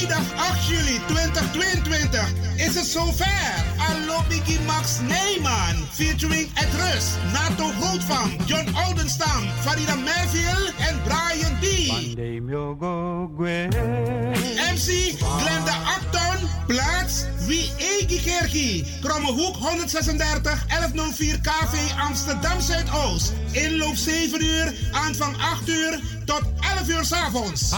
Vrijdag 8 juli 2022 is het zover. Allo Biggie Max Neyman featuring Ed Rus, Nato Goldfam, John Oldenstam, Farida Melville en Brian D. MC Glenda Acton, plaats Wie Egi Kerkie, Hoek 136 1104 KV Amsterdam Zuidoost. Inloop 7 uur, aanvang 8 uur tot 11 uur s avonds.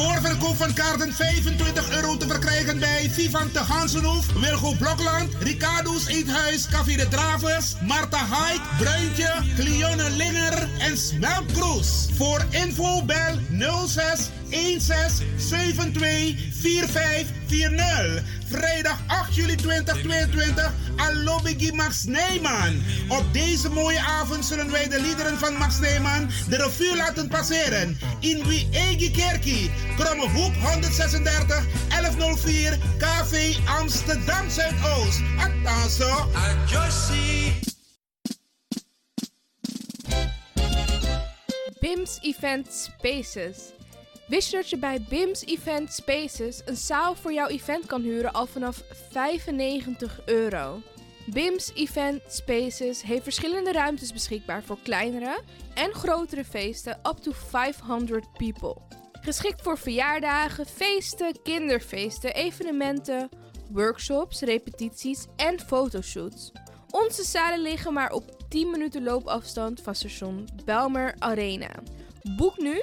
Voorverkoop van kaarten 25 euro te verkrijgen bij Vivan te Hansenhoef, Wilgo Blokland, Ricardo's Eethuis, Café de Dravers, Marta Haik, Bruintje, Cleone Linger en Smeltkroes. Voor info bel 06 16724540. Vrijdag 8 juli 2022. Alobigi Max Neyman. Op deze mooie avond zullen wij de liederen van Max Neyman de revue laten passeren. In Wie Egi Kerkie. Kromme Hoek 136 1104 KV Amsterdam Zuidoost. Attenzo. BIMS Event Spaces. Wist je dat je bij BIMS Event Spaces een zaal voor jouw event kan huren al vanaf 95 euro? BIMS Event Spaces heeft verschillende ruimtes beschikbaar voor kleinere en grotere feesten up to 500 people. Geschikt voor verjaardagen, feesten, kinderfeesten, evenementen, workshops, repetities en fotoshoots. Onze zalen liggen maar op 10 minuten loopafstand van station Belmer Arena. Boek nu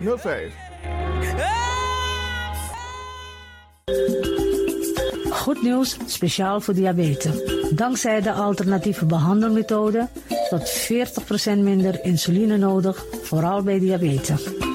5305. Goed nieuws, speciaal voor diabetes. Dankzij de alternatieve behandelmethode tot 40% minder insuline nodig, vooral bij diabetes.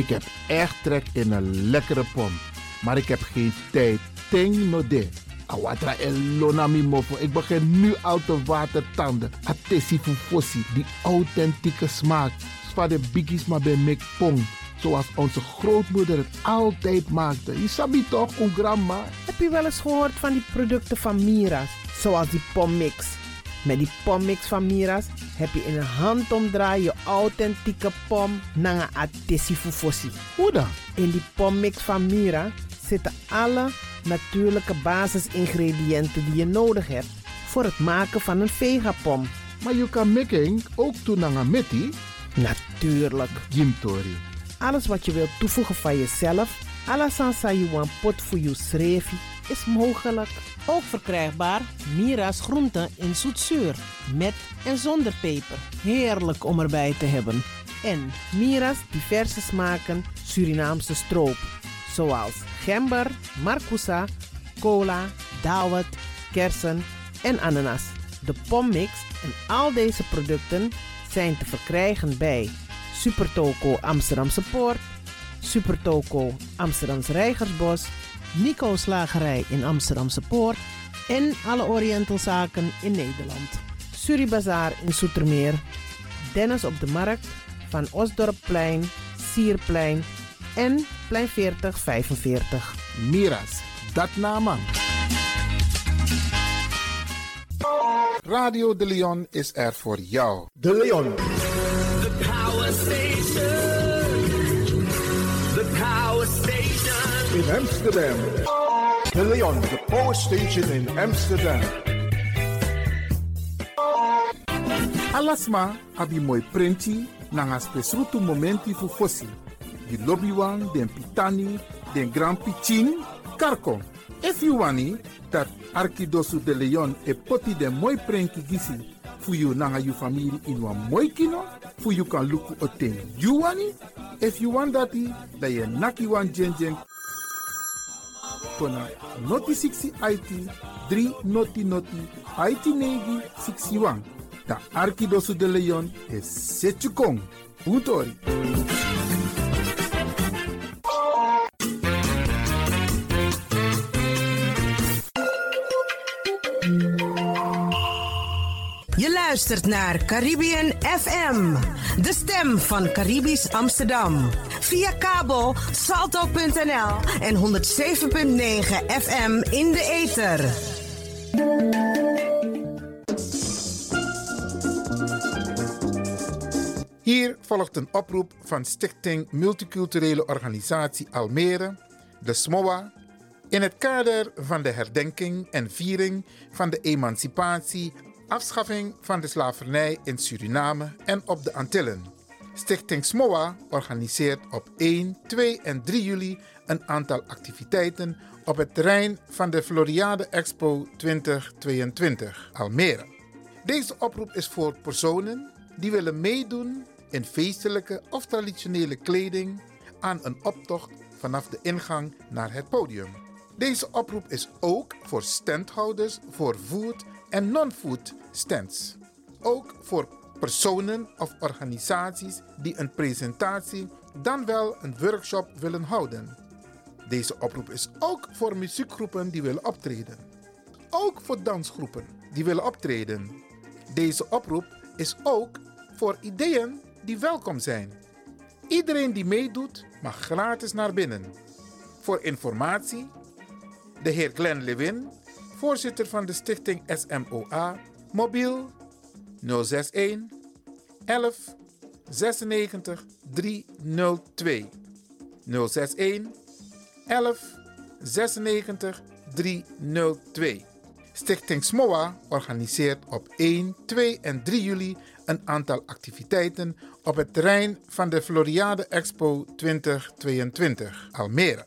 Ik heb echt trek in een lekkere pom. Maar ik heb geen tijd. Ting no de. Awatra elona mofo. Ik begin nu al te watertanden. Atesi fufosi. Die authentieke smaak. Zwa de biggies maar bij mek pom. Zoals onze grootmoeder het altijd maakte. Je sabi toch, grandma? Heb je wel eens gehoord van die producten van Mira's? Zoals die pommix. Met die pommix van Mira's heb je in een handomdraai je authentieke pom naar een atesi fufosi. Hoe dan? In die pommix van Mira zitten alle natuurlijke basisingrediënten die je nodig hebt voor het maken van een vegapom. Maar je kan making ook doen naar een metti. Natuurlijk. Jim Tori. Alles wat je wilt toevoegen van jezelf, sansa you want pot voor je schreefje, is mogelijk. Ook verkrijgbaar Mira's groenten in zoetzuur, met en zonder peper. Heerlijk om erbij te hebben. En Mira's diverse smaken Surinaamse stroop. Zoals gember, marcousa, cola, dawet, kersen en ananas. De pommix en al deze producten zijn te verkrijgen bij Supertoco Amsterdamse Poort, Supertoco Amsterdamse Reigersbos, Nico Slagerij in Amsterdamse Poort en alle Orientalzaken in Nederland. Suribazaar in Soetermeer, Dennis op de Markt, Van Osdorpplein, Sierplein en Plein 4045. Miras, dat naman. Radio De Leon is er voor jou. De Leon. In Amsterdam. De Leon, the power station in Amsterdam. Alasma abi moi prenti nanga spesrutu momenti fu fosi. Di lobby wan, den pitani, den grand piccin, karko. If you wani, dat Arkidosu de Leon e poti den moi prenki gisi fu you nanga you family in wan moi kino, fu you kan luku o ten you wani. If you want dati, da ye naki wan jen jen kona noti 60 IT 3 noti noti IT negi 61. Da Arkidosu de Leon is Setchukong. Putori. Luistert naar Caribbean FM, de stem van Caribisch Amsterdam. Via kabel salto.nl en 107.9 FM in de ether. Hier volgt een oproep van Stichting Multiculturele Organisatie Almere, de SMOA, in het kader van de herdenking en viering van de emancipatie, afschaffing van de slavernij in Suriname en op de Antillen. Stichting SMOA organiseert op 1, 2 en 3 juli een aantal activiteiten op het terrein van de Floriade Expo 2022 Almere. Deze oproep is voor personen die willen meedoen in feestelijke of traditionele kleding aan een optocht vanaf de ingang naar het podium. Deze oproep is ook voor standhouders voor food en non-food stands. Ook voor personen of organisaties die een presentatie dan wel een workshop willen houden. Deze oproep is ook voor muziekgroepen die willen optreden. Ook voor dansgroepen die willen optreden. Deze oproep is ook voor ideeën die welkom zijn. Iedereen die meedoet mag gratis naar binnen. Voor informatie, de heer Glenn Lewin, voorzitter van de stichting SMOA, mobiel 061 11 96 302. 061 11 96 302. Stichting SMOA organiseert op 1, 2 en 3 juli een aantal activiteiten op het terrein van de Floriade Expo 2022 Almere.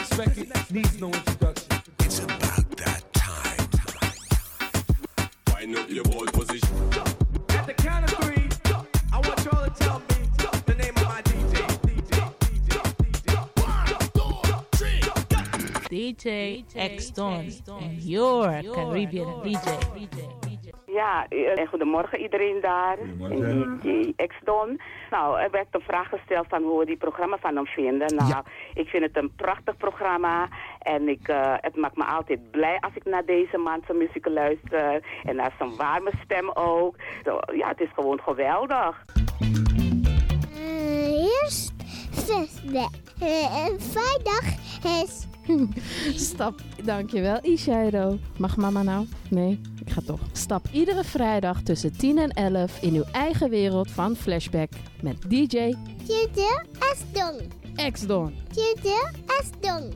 Next record needs no introduction. It's about that time. Wind up your ball position. At the count of three, I want y'all to tell me the name of my DJ. DJ X Don and your Caribbean DJ. Ja, eh, goedemorgen iedereen daar. En DJ X-Don. Nou, er werd een vraag gesteld van hoe we die programma van hem vinden. Nou, ik vind het een prachtig programma. En ik, eh, het maakt me altijd blij als ik naar deze man zijn muziek luister. En naar zijn warme stem ook. Zo, ja, het is gewoon geweldig. eerst vrijdag is Stap, dankjewel Ishairo. Mag mama nou? Nee, ik ga toch. Stap iedere vrijdag tussen 10 en 11 in uw eigen wereld van Flashback met DJ Tjede Esdong. X-Don. Tjede Esdong.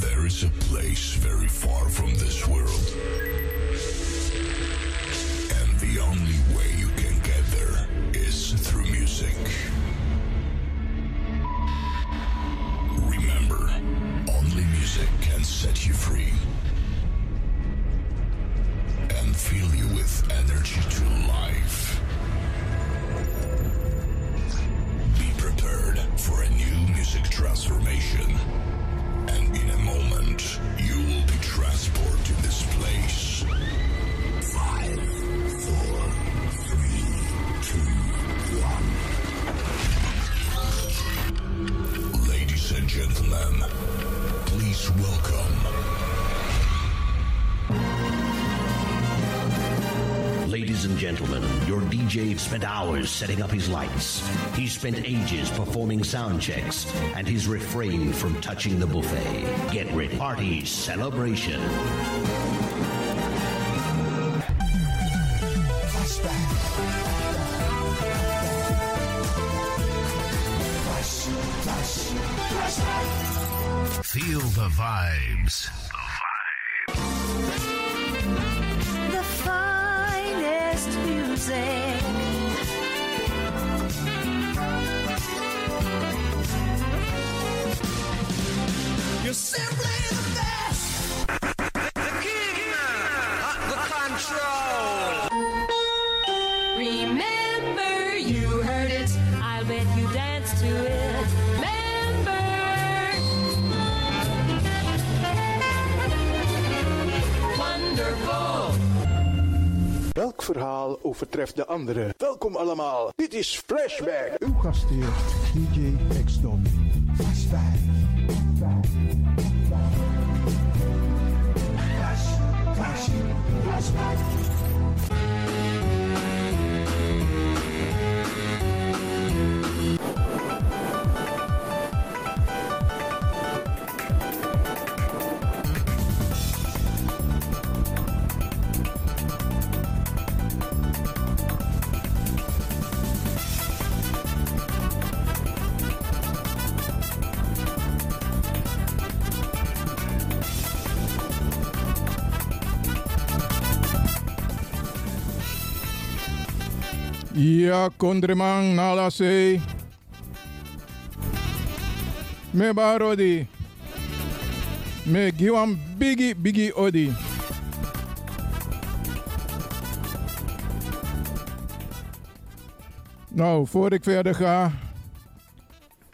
There is a place very far from this world. And the only way music. Remember, only music can set you free and fill you with energy to life. Be prepared for a new music transformation. And in a moment, you will be transported to this place. DJ spent hours setting up his lights. He spent ages performing sound checks, and he's refrained from touching the buffet. Get ready. Party celebration. Feel the vibes. You're simply the best. The king, the control. Remember, you heard it. I'll bet you dance to it. Remember. Wonderful. Welk verhaal overtreft de andere? Welkom allemaal. Dit is Flashback. Uw gastheer, flashback. Ja, kondremang nalase. Me barodi. Me giwam bigi bigi odi. Nou, voor ik verder ga.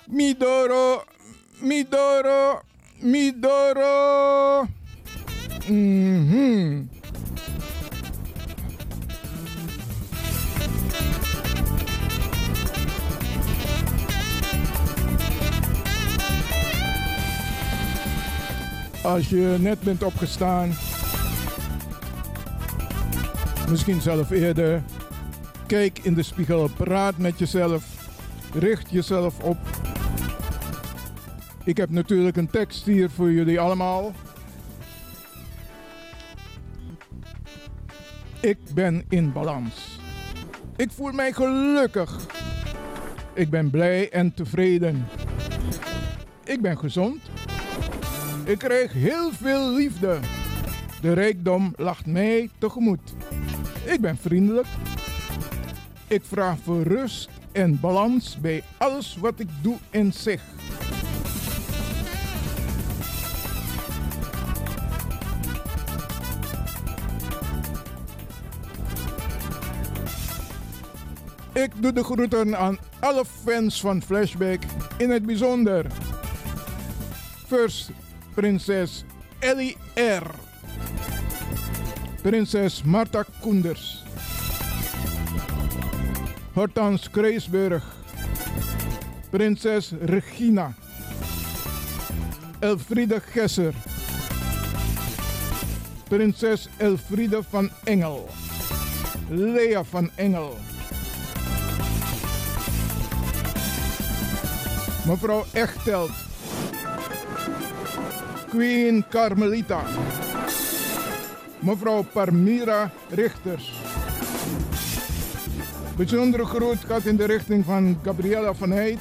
Midoro, Midoro, Midoro. Mhm. Als je net bent opgestaan, misschien zelf eerder, kijk in de spiegel, praat met jezelf, richt jezelf op. Ik heb natuurlijk een tekst hier voor jullie allemaal. Ik ben in balans. Ik voel mij gelukkig. Ik ben blij en tevreden. Ik ben gezond. Ik krijg heel veel liefde. De rijkdom lacht mij tegemoet. Ik ben vriendelijk. Ik vraag voor rust en balans bij alles wat ik doe en zeg. Ik doe de groeten aan alle fans van Flashback, in het bijzonder. First prinses Ellie R. Prinses Marta Koenders. Hortans Kreesburg. Prinses Regina. Elfriede Gesser. Prinses Elfriede van Engel. Lea van Engel. Mevrouw Echtelt. Queen Carmelita. Mevrouw Parmira Richters. Bijzondere groet gaat in de richting van Gabriella van Heid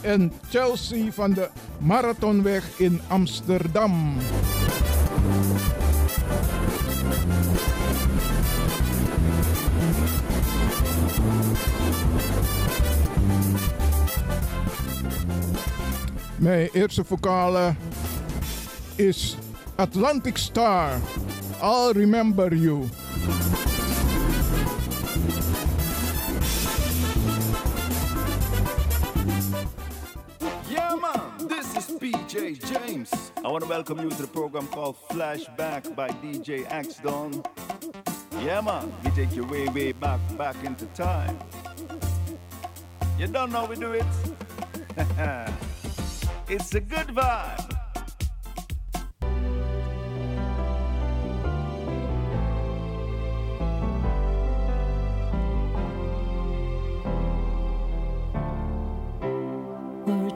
en Chelsea van de Marathonweg in Amsterdam. Mijn eerste vocale is Atlantic Star. I'll remember you. Yeah, man, this is PJ James. I want to welcome you to the program called Flashback by DJ Axdon. Yeah, man, we take you way, way back, back into time. You don't know we do it? it's a good vibe.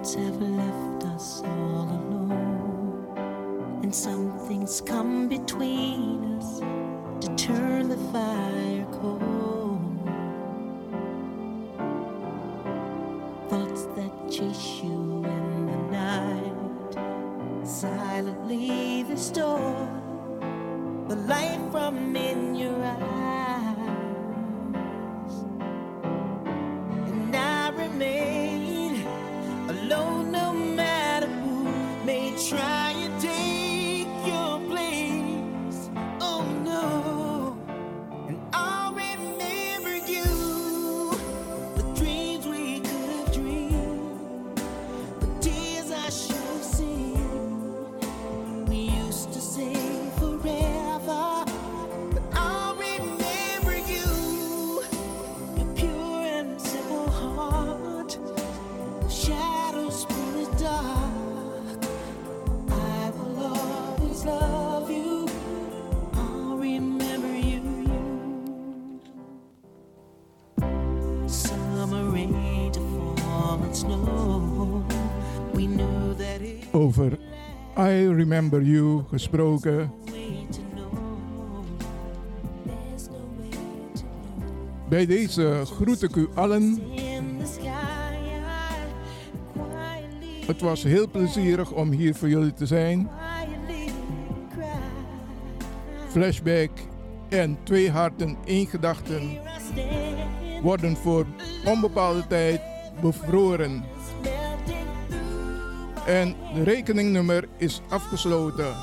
Words have left us all alone, and some things come between us to turn the fire Remember You gesproken. Bij deze groet ik u allen. Het was heel plezierig om hier voor jullie te zijn. Flashback en twee harten, één gedachten worden voor onbepaalde tijd bevroren. En de rekeningnummer is afgesloten.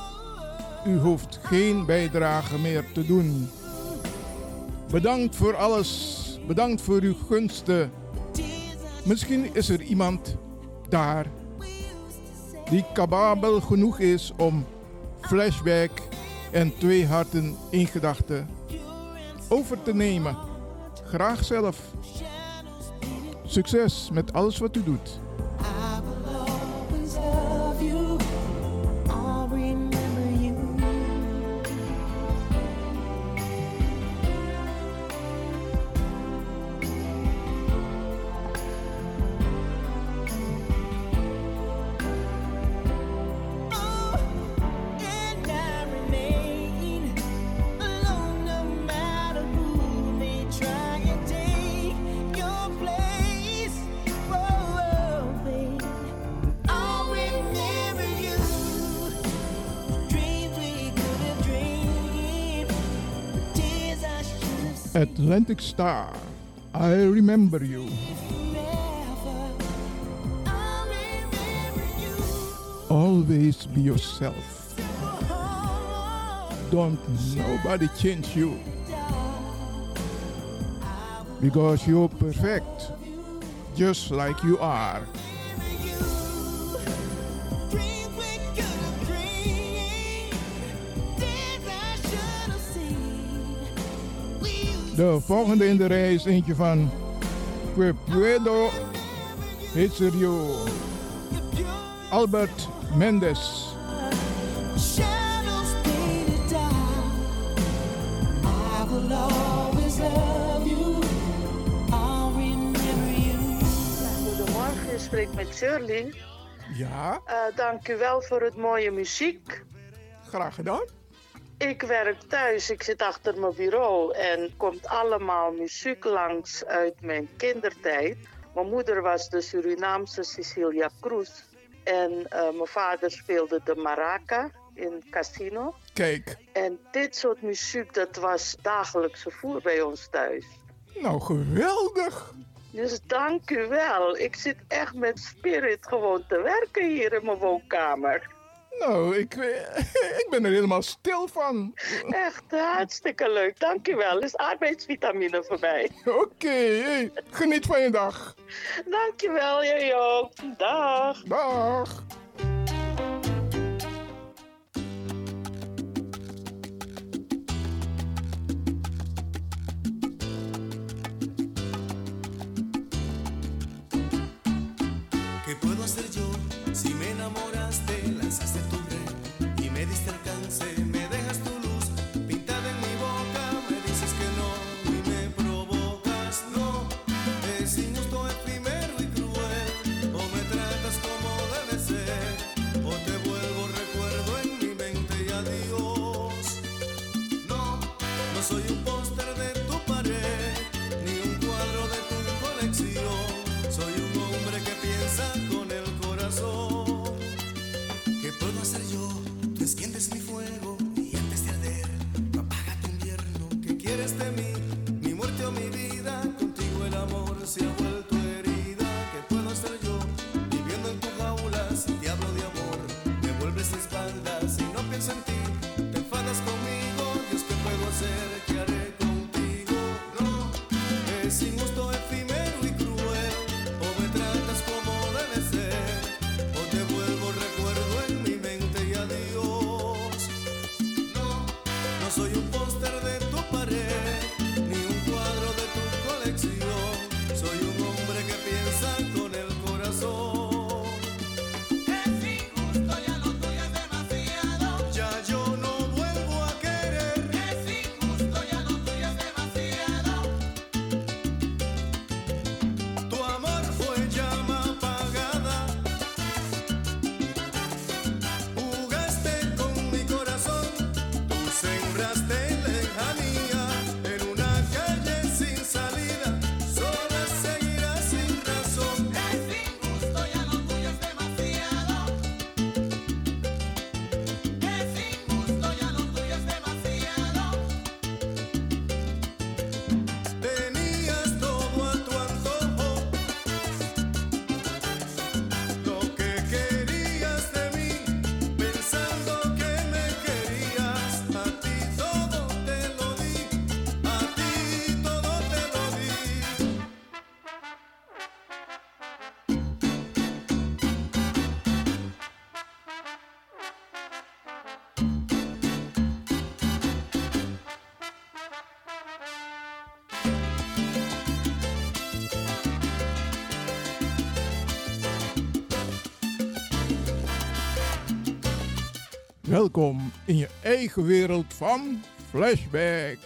U hoeft geen bijdrage meer te doen. Bedankt voor alles. Bedankt voor uw gunsten. Misschien is er iemand daar die capabel genoeg is om flashback en twee harten in gedachten over te nemen. Graag zelf. Succes met alles wat u doet. Star. I remember you. Always be yourself. Don't nobody change you. Because you're perfect, just like you are. De volgende in de rij is eentje van Que Puedo Albert Mendes. Goedemorgen, ik spreek met Shirley. Ja? Eh, dank u wel voor het mooie muziek. Graag gedaan. Ik werk thuis, ik zit achter mijn bureau en komt allemaal muziek langs uit mijn kindertijd. Mijn moeder was de Surinaamse Cecilia Cruz en eh, mijn vader speelde de maraca in casino. Kijk. En dit soort muziek, dat was dagelijkse voer bij ons thuis. Nou, geweldig! Dus dank u wel. Ik zit echt met spirit gewoon te werken hier in mijn woonkamer. Nou, ik, ik ben er helemaal stil van. Echt hartstikke leuk, dankjewel. Is arbeidsvitamine voorbij. Oké, geniet van je dag. Dankjewel, jij ook. Dag. Dag. Welkom in je eigen wereld van Flashback.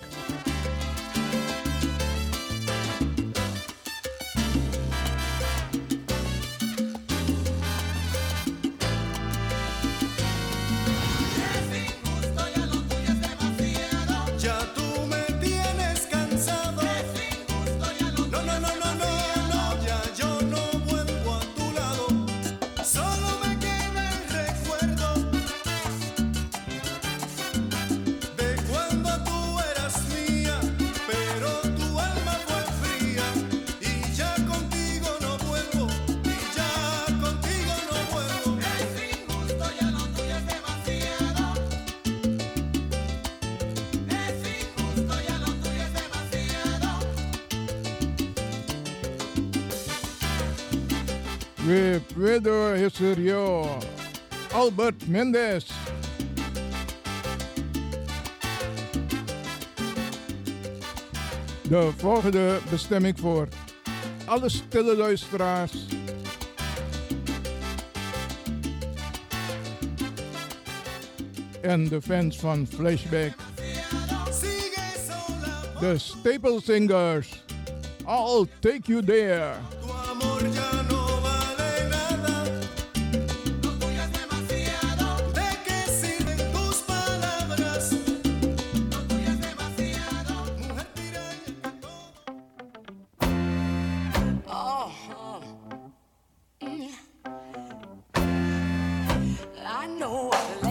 Albert Mendes. De volgende bestemming voor alle stille luisteraars. En de fans van Flashback. De Staple Singers. I'll take you there. Oh.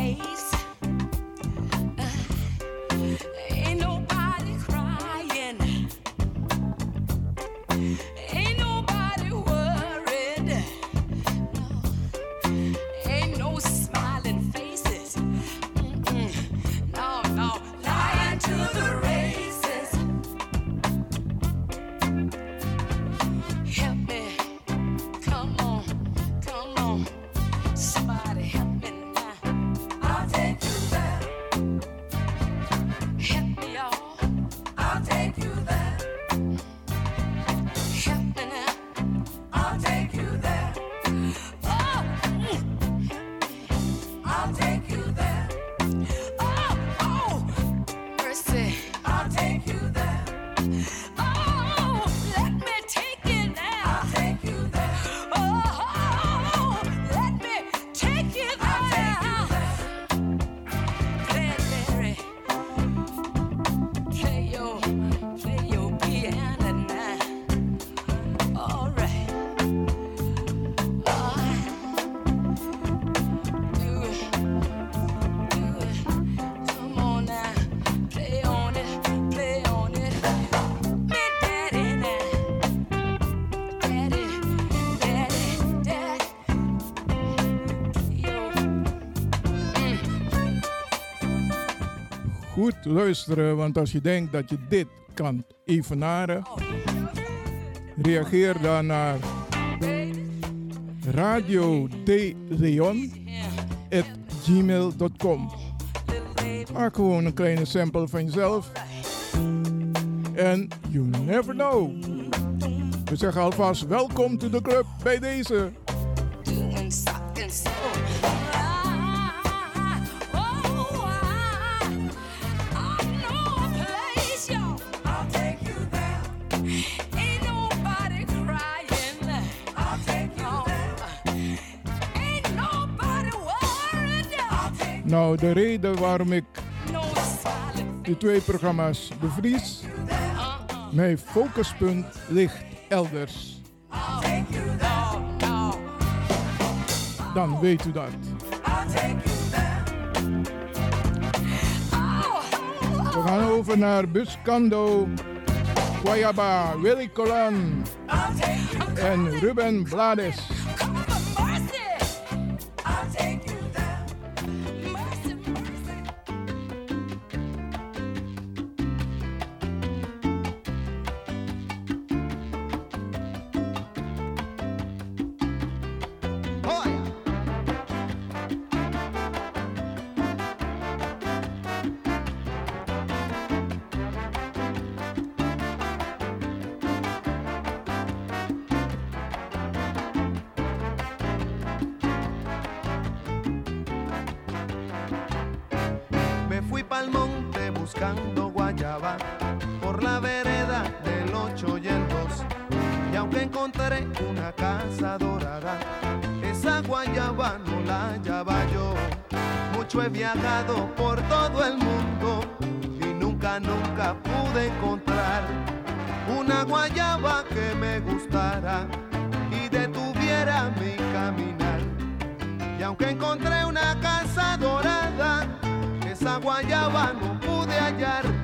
Luisteren, want als je denkt dat je dit kan evenaren, reageer dan naar radio de Leon at gmail.com. Maak gewoon een kleine sample van jezelf. En you never know. We zeggen alvast welkom to the club bij deze. Nou, de reden waarom ik die twee programma's bevries, mijn focuspunt ligt elders. Dan weet u dat. We gaan over naar Buscando, Guayaba, Willy Colon en Ruben Blades. Nunca, pude encontrar una guayaba que me gustara y detuviera mi caminar. Y aunque encontré una casa dorada, esa guayaba no pude hallar.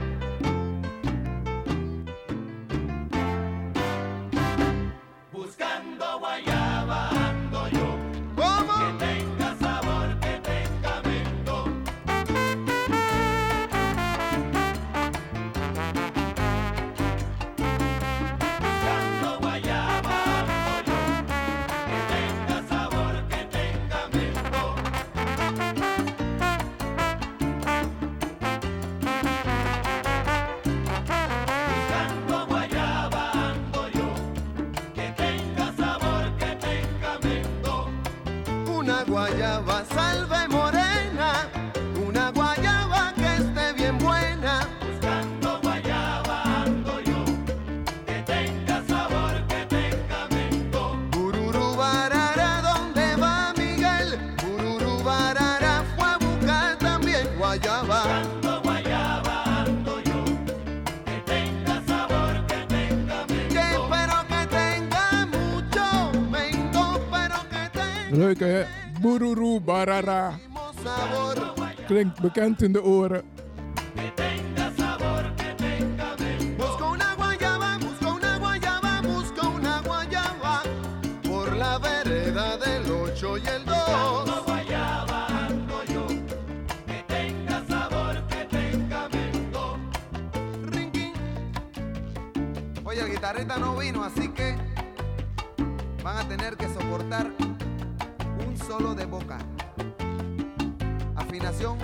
Que tenga sabor, que tenga mento. Oye, el guitarrista no vino, así que van a tener que soportar un solo de boca. Afinación,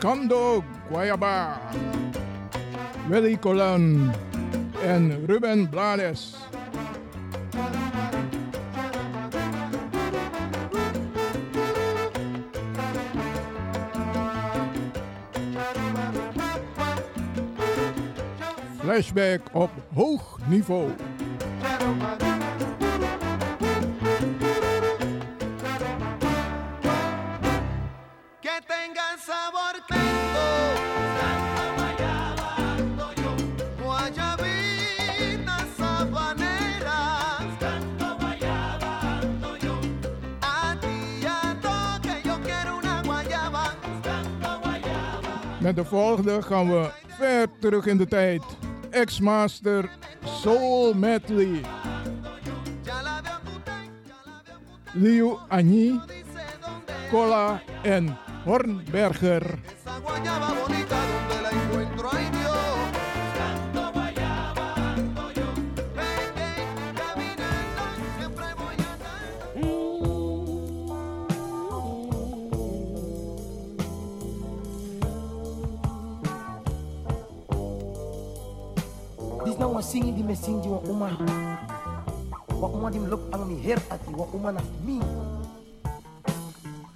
Cando Guayaba, Willy Colon en Ruben Blades. Flashback op hoog niveau. Met de volgende gaan we ver terug in de tijd. Ex-master Soul Medley. Liu Anyi, Cola en Hornberger. Dis nou een singi die me singi wa uma. Wa uma die me lop ang mi her ati wa uma na mi.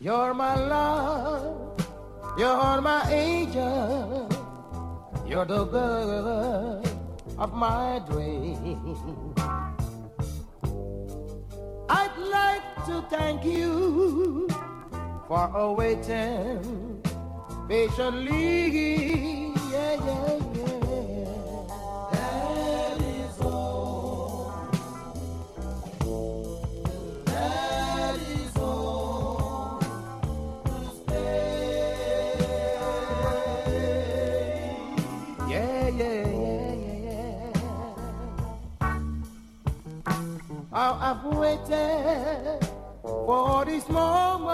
You're my love, you're my angel, you're the girl of my dream. I'd like to thank you for awaiting patiently. Yeah, yeah, yeah. I've waited for this moment.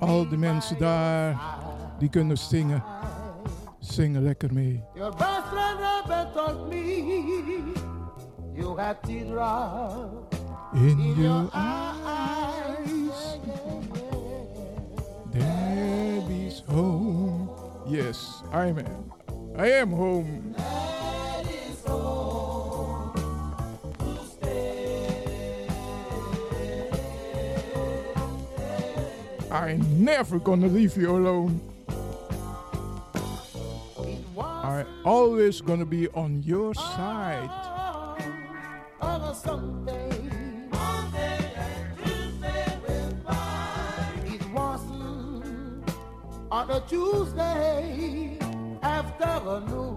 Al die mensen daar die kunnen zingen. Zingen lekker mee. Your best friend Robert told me you had teardrops In in your eyes. Home. Yes, I'm in. I am home. I ain't never gonna leave you alone. I always gonna be on your side. On a Tuesday afternoon.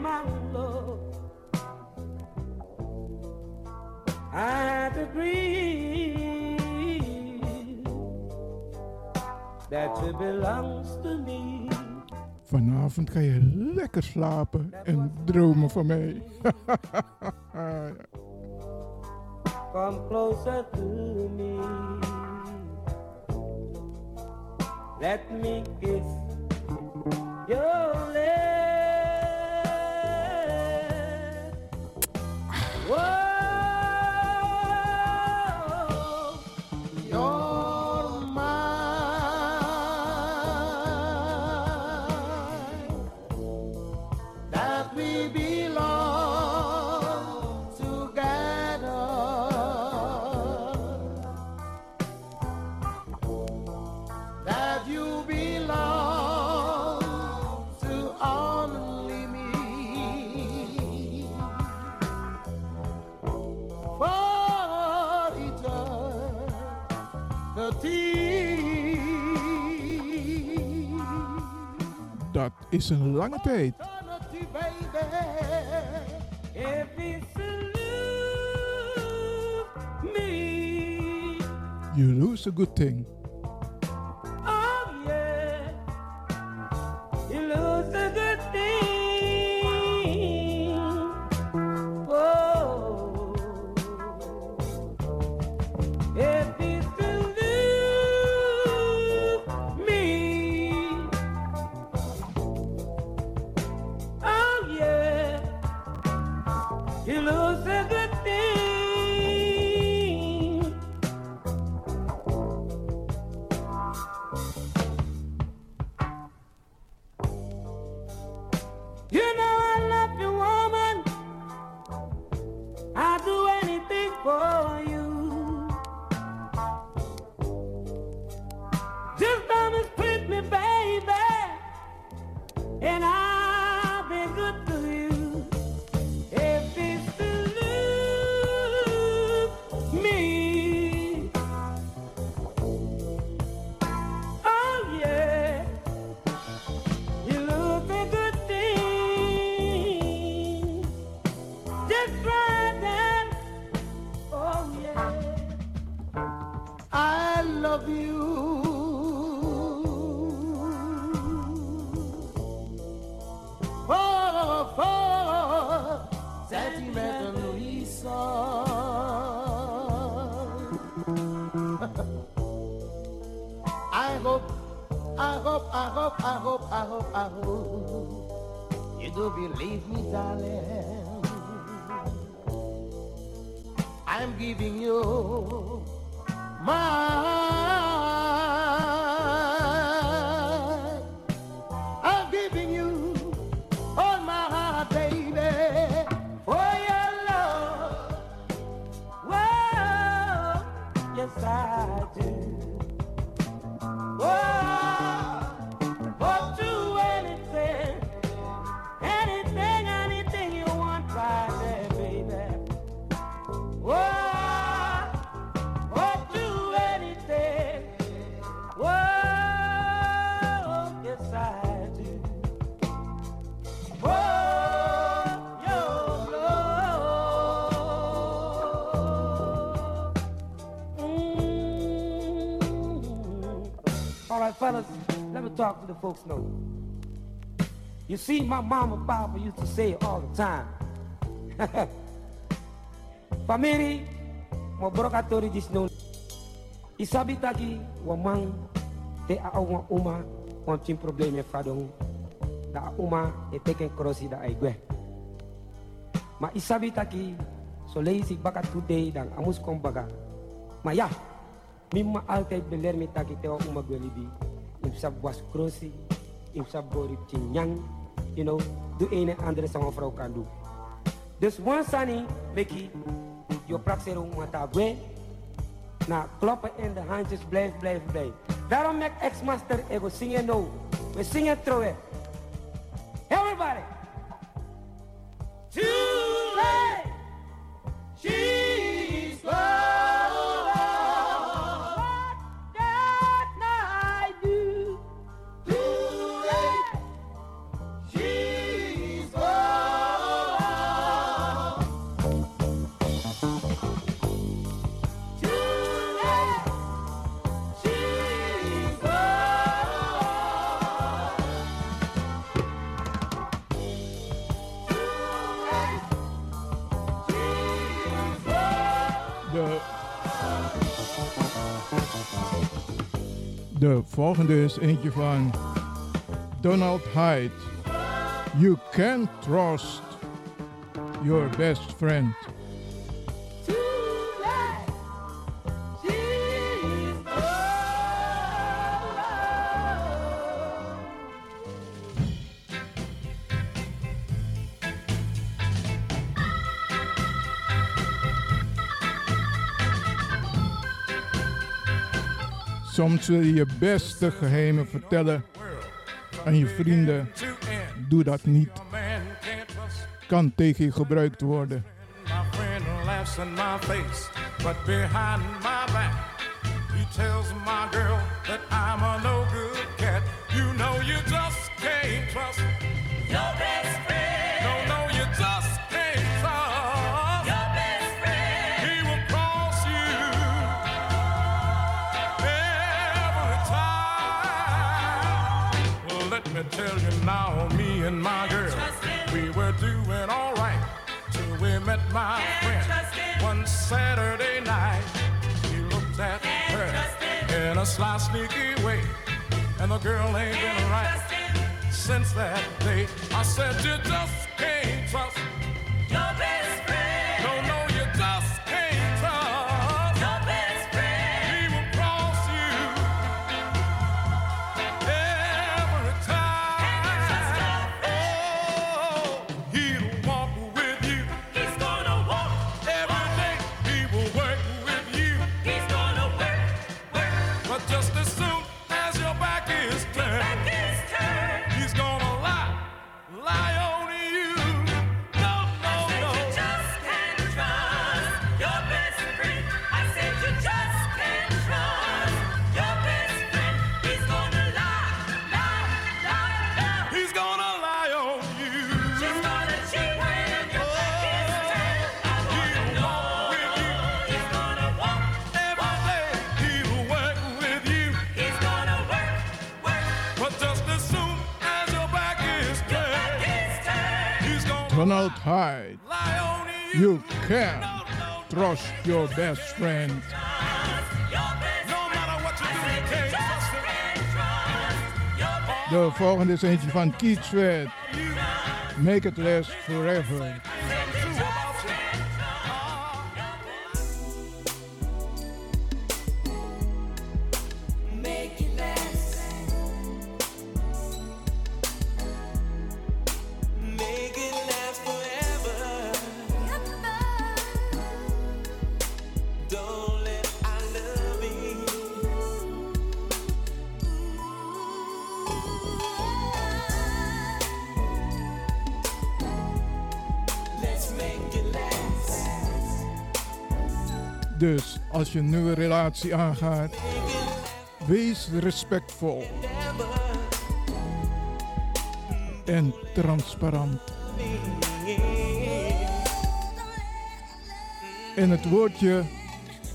My love. I had a dream that belongs to me. Vanavond ga je lekker slapen en dromen van mij. Come closer to me. Let me kiss your lips. Whoa, is een lange tijd. Eternity, baby. If it's me. You lose a good thing. afar sentimentally song. I hope, I hope, I hope, I hope, I hope, I hope you do believe me, darling. I'm giving you my talk to the folks know. You see, my mama papa used to say it all the time. Family, mo brokatori dis no. Isabi taki wa mang te a wa uma wan tin probleme fadong da uma e teken krosi da ai gwe. Ma isabi taki so leisi baka today dan amus kom baga. Ma ja, mimma altijd beler taki te wa uma gwe libi. Im sab was krosi, im sab bori tinyang, you know, doe een en andere sang vrouw kan doen. Dus one sani, Mickey, je praxero matagwe. Na kloppen in de handjes, blijf, blijf, blijf. Daarom maak ex-master ego zingen nou. We zingen trouwen. Everybody. Too de volgende is eentje van Donald Hyde. You can trust your best friend. Soms wil je je beste geheimen vertellen aan je vrienden. Doe dat niet. Kan tegen je gebruikt worden. My friend laughs in my face, but behind my back, he tells my girl that I'm a no good cat. You know you just can't trust my friend one Saturday night. He looked at her in a sly, sneaky way, and the girl ain't been right since that day. I said you just can't Donald Hyde. You can't trust your best friend. De volgende is eentje van Keats Make it last forever. Als je een nieuwe relatie aangaat, wees respectvol en transparant. En het woordje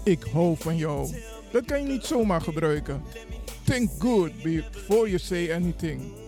ik hou van jou, dat kan je niet zomaar gebruiken. Think good before you say anything.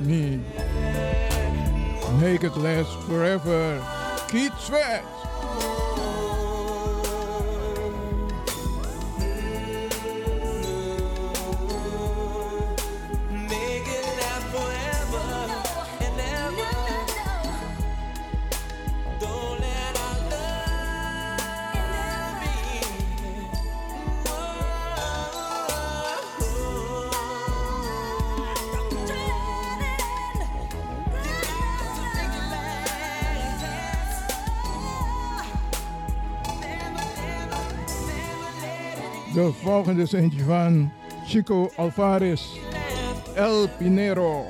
me. Make it last forever. Keep Sweat. De volgende is van Chico Alvarez, El Pinero.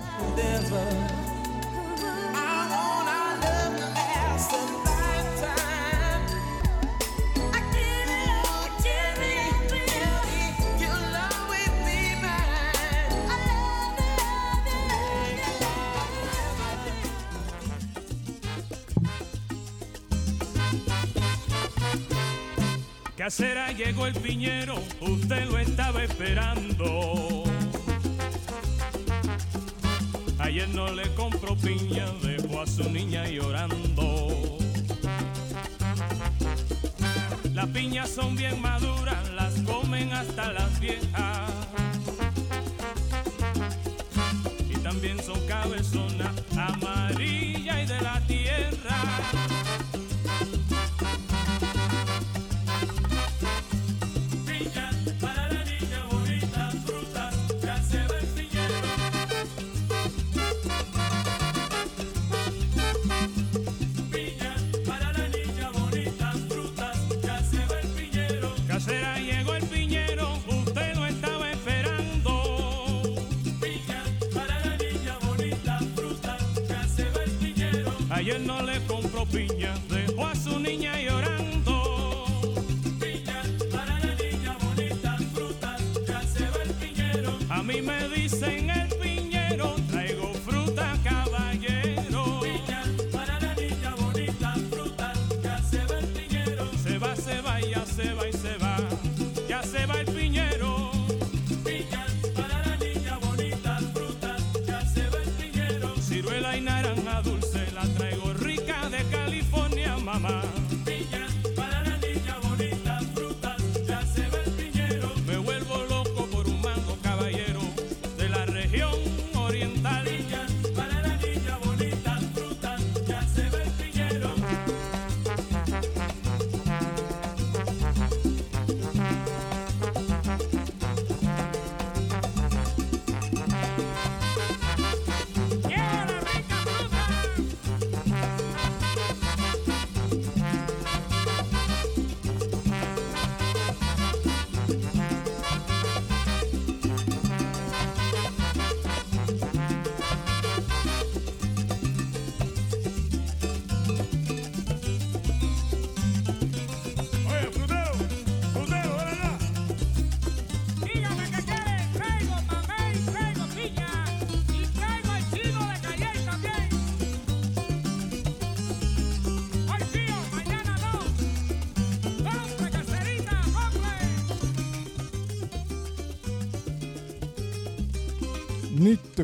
Casera llegó el piñero, usted lo estaba esperando. Ayer no le compró piña, dejó a su niña llorando. Las piñas son bien maduras, las comen hasta las viejas. con propiñas dejó a su niña llorando.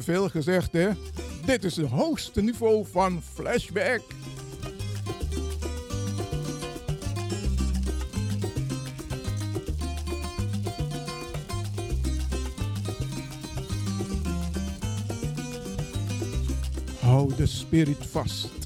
veel gezegd, hè? Dit is het hoogste niveau van flashback. Hou de spirit vast.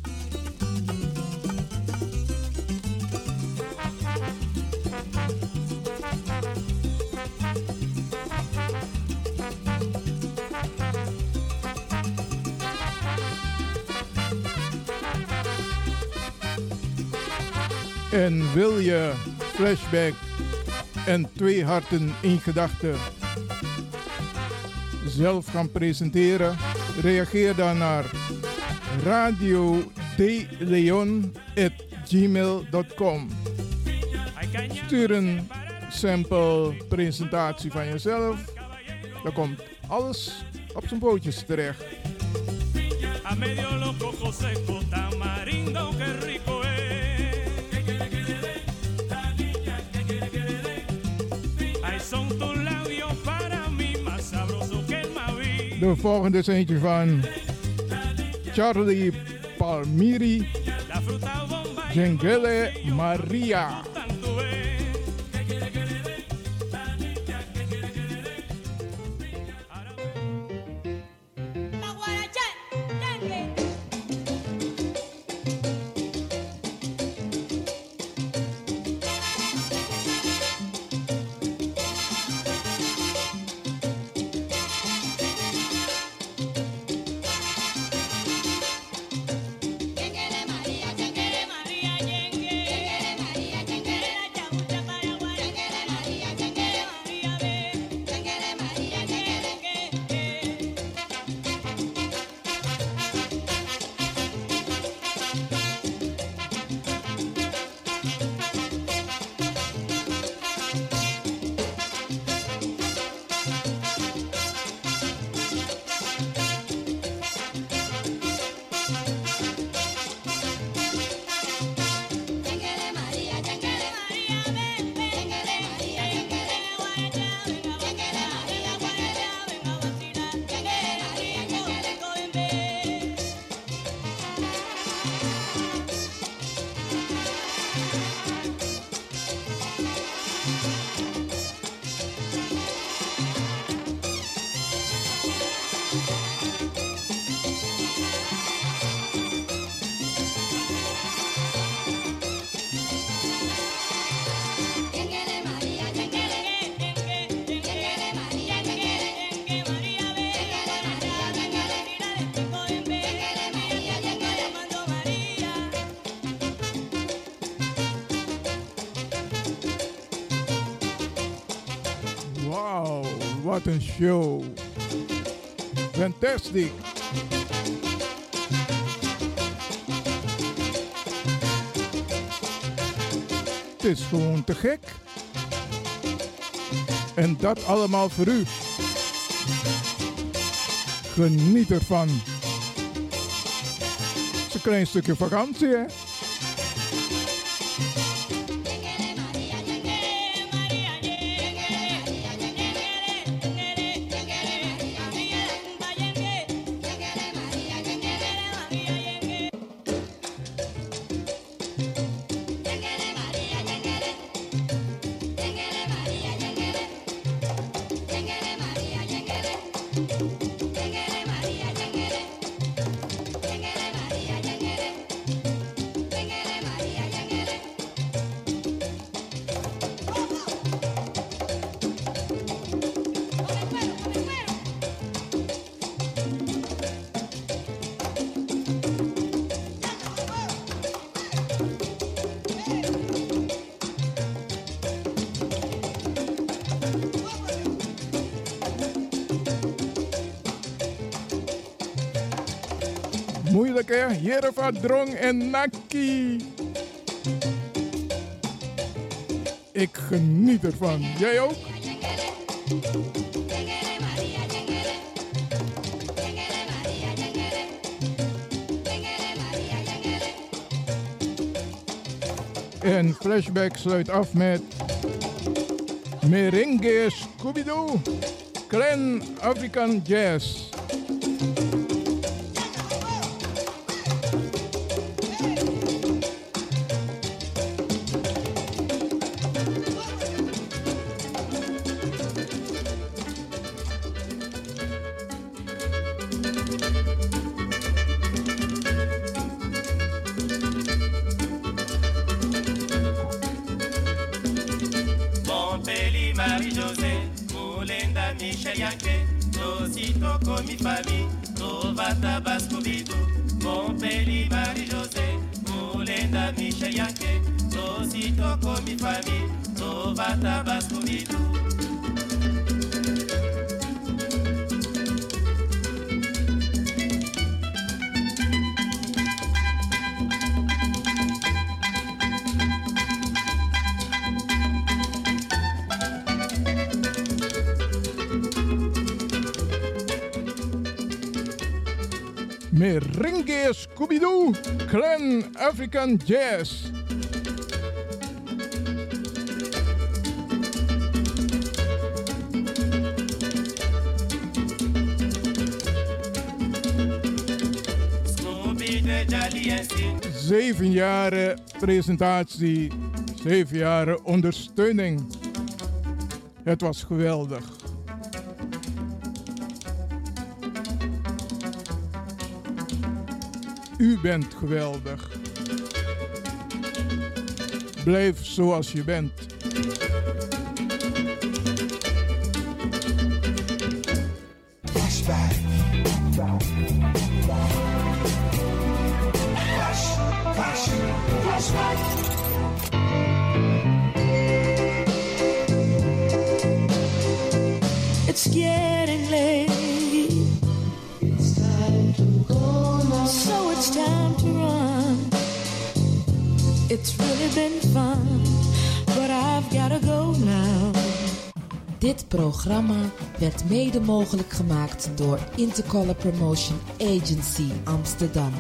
En wil je flashback en twee harten in gedachten zelf gaan presenteren? Reageer dan naar radio gmail.com. Stuur een sample presentatie van jezelf. Dan komt alles op zijn bootjes terecht. De volgende is eentje van Charlie Palmieri. Jengele Maria. Wat een show! fantastisch Het is gewoon te gek. En dat allemaal voor u. Geniet ervan. Het is een klein stukje vakantie, hè? Jereva, Drong en Naki. Ik geniet ervan. Jij ook? En Flashback sluit af met Merengue Scooby-Doo, Clan African Jazz. Tovata, Bascovido. Merengue Scooby-Doo, Clan African Jazz. Zeven jaren presentatie, zeven jaren ondersteuning. Het was geweldig. U bent geweldig. Blijf zoals je bent. Programma werd mede mogelijk gemaakt door Intercolor Promotion Agency Amsterdam.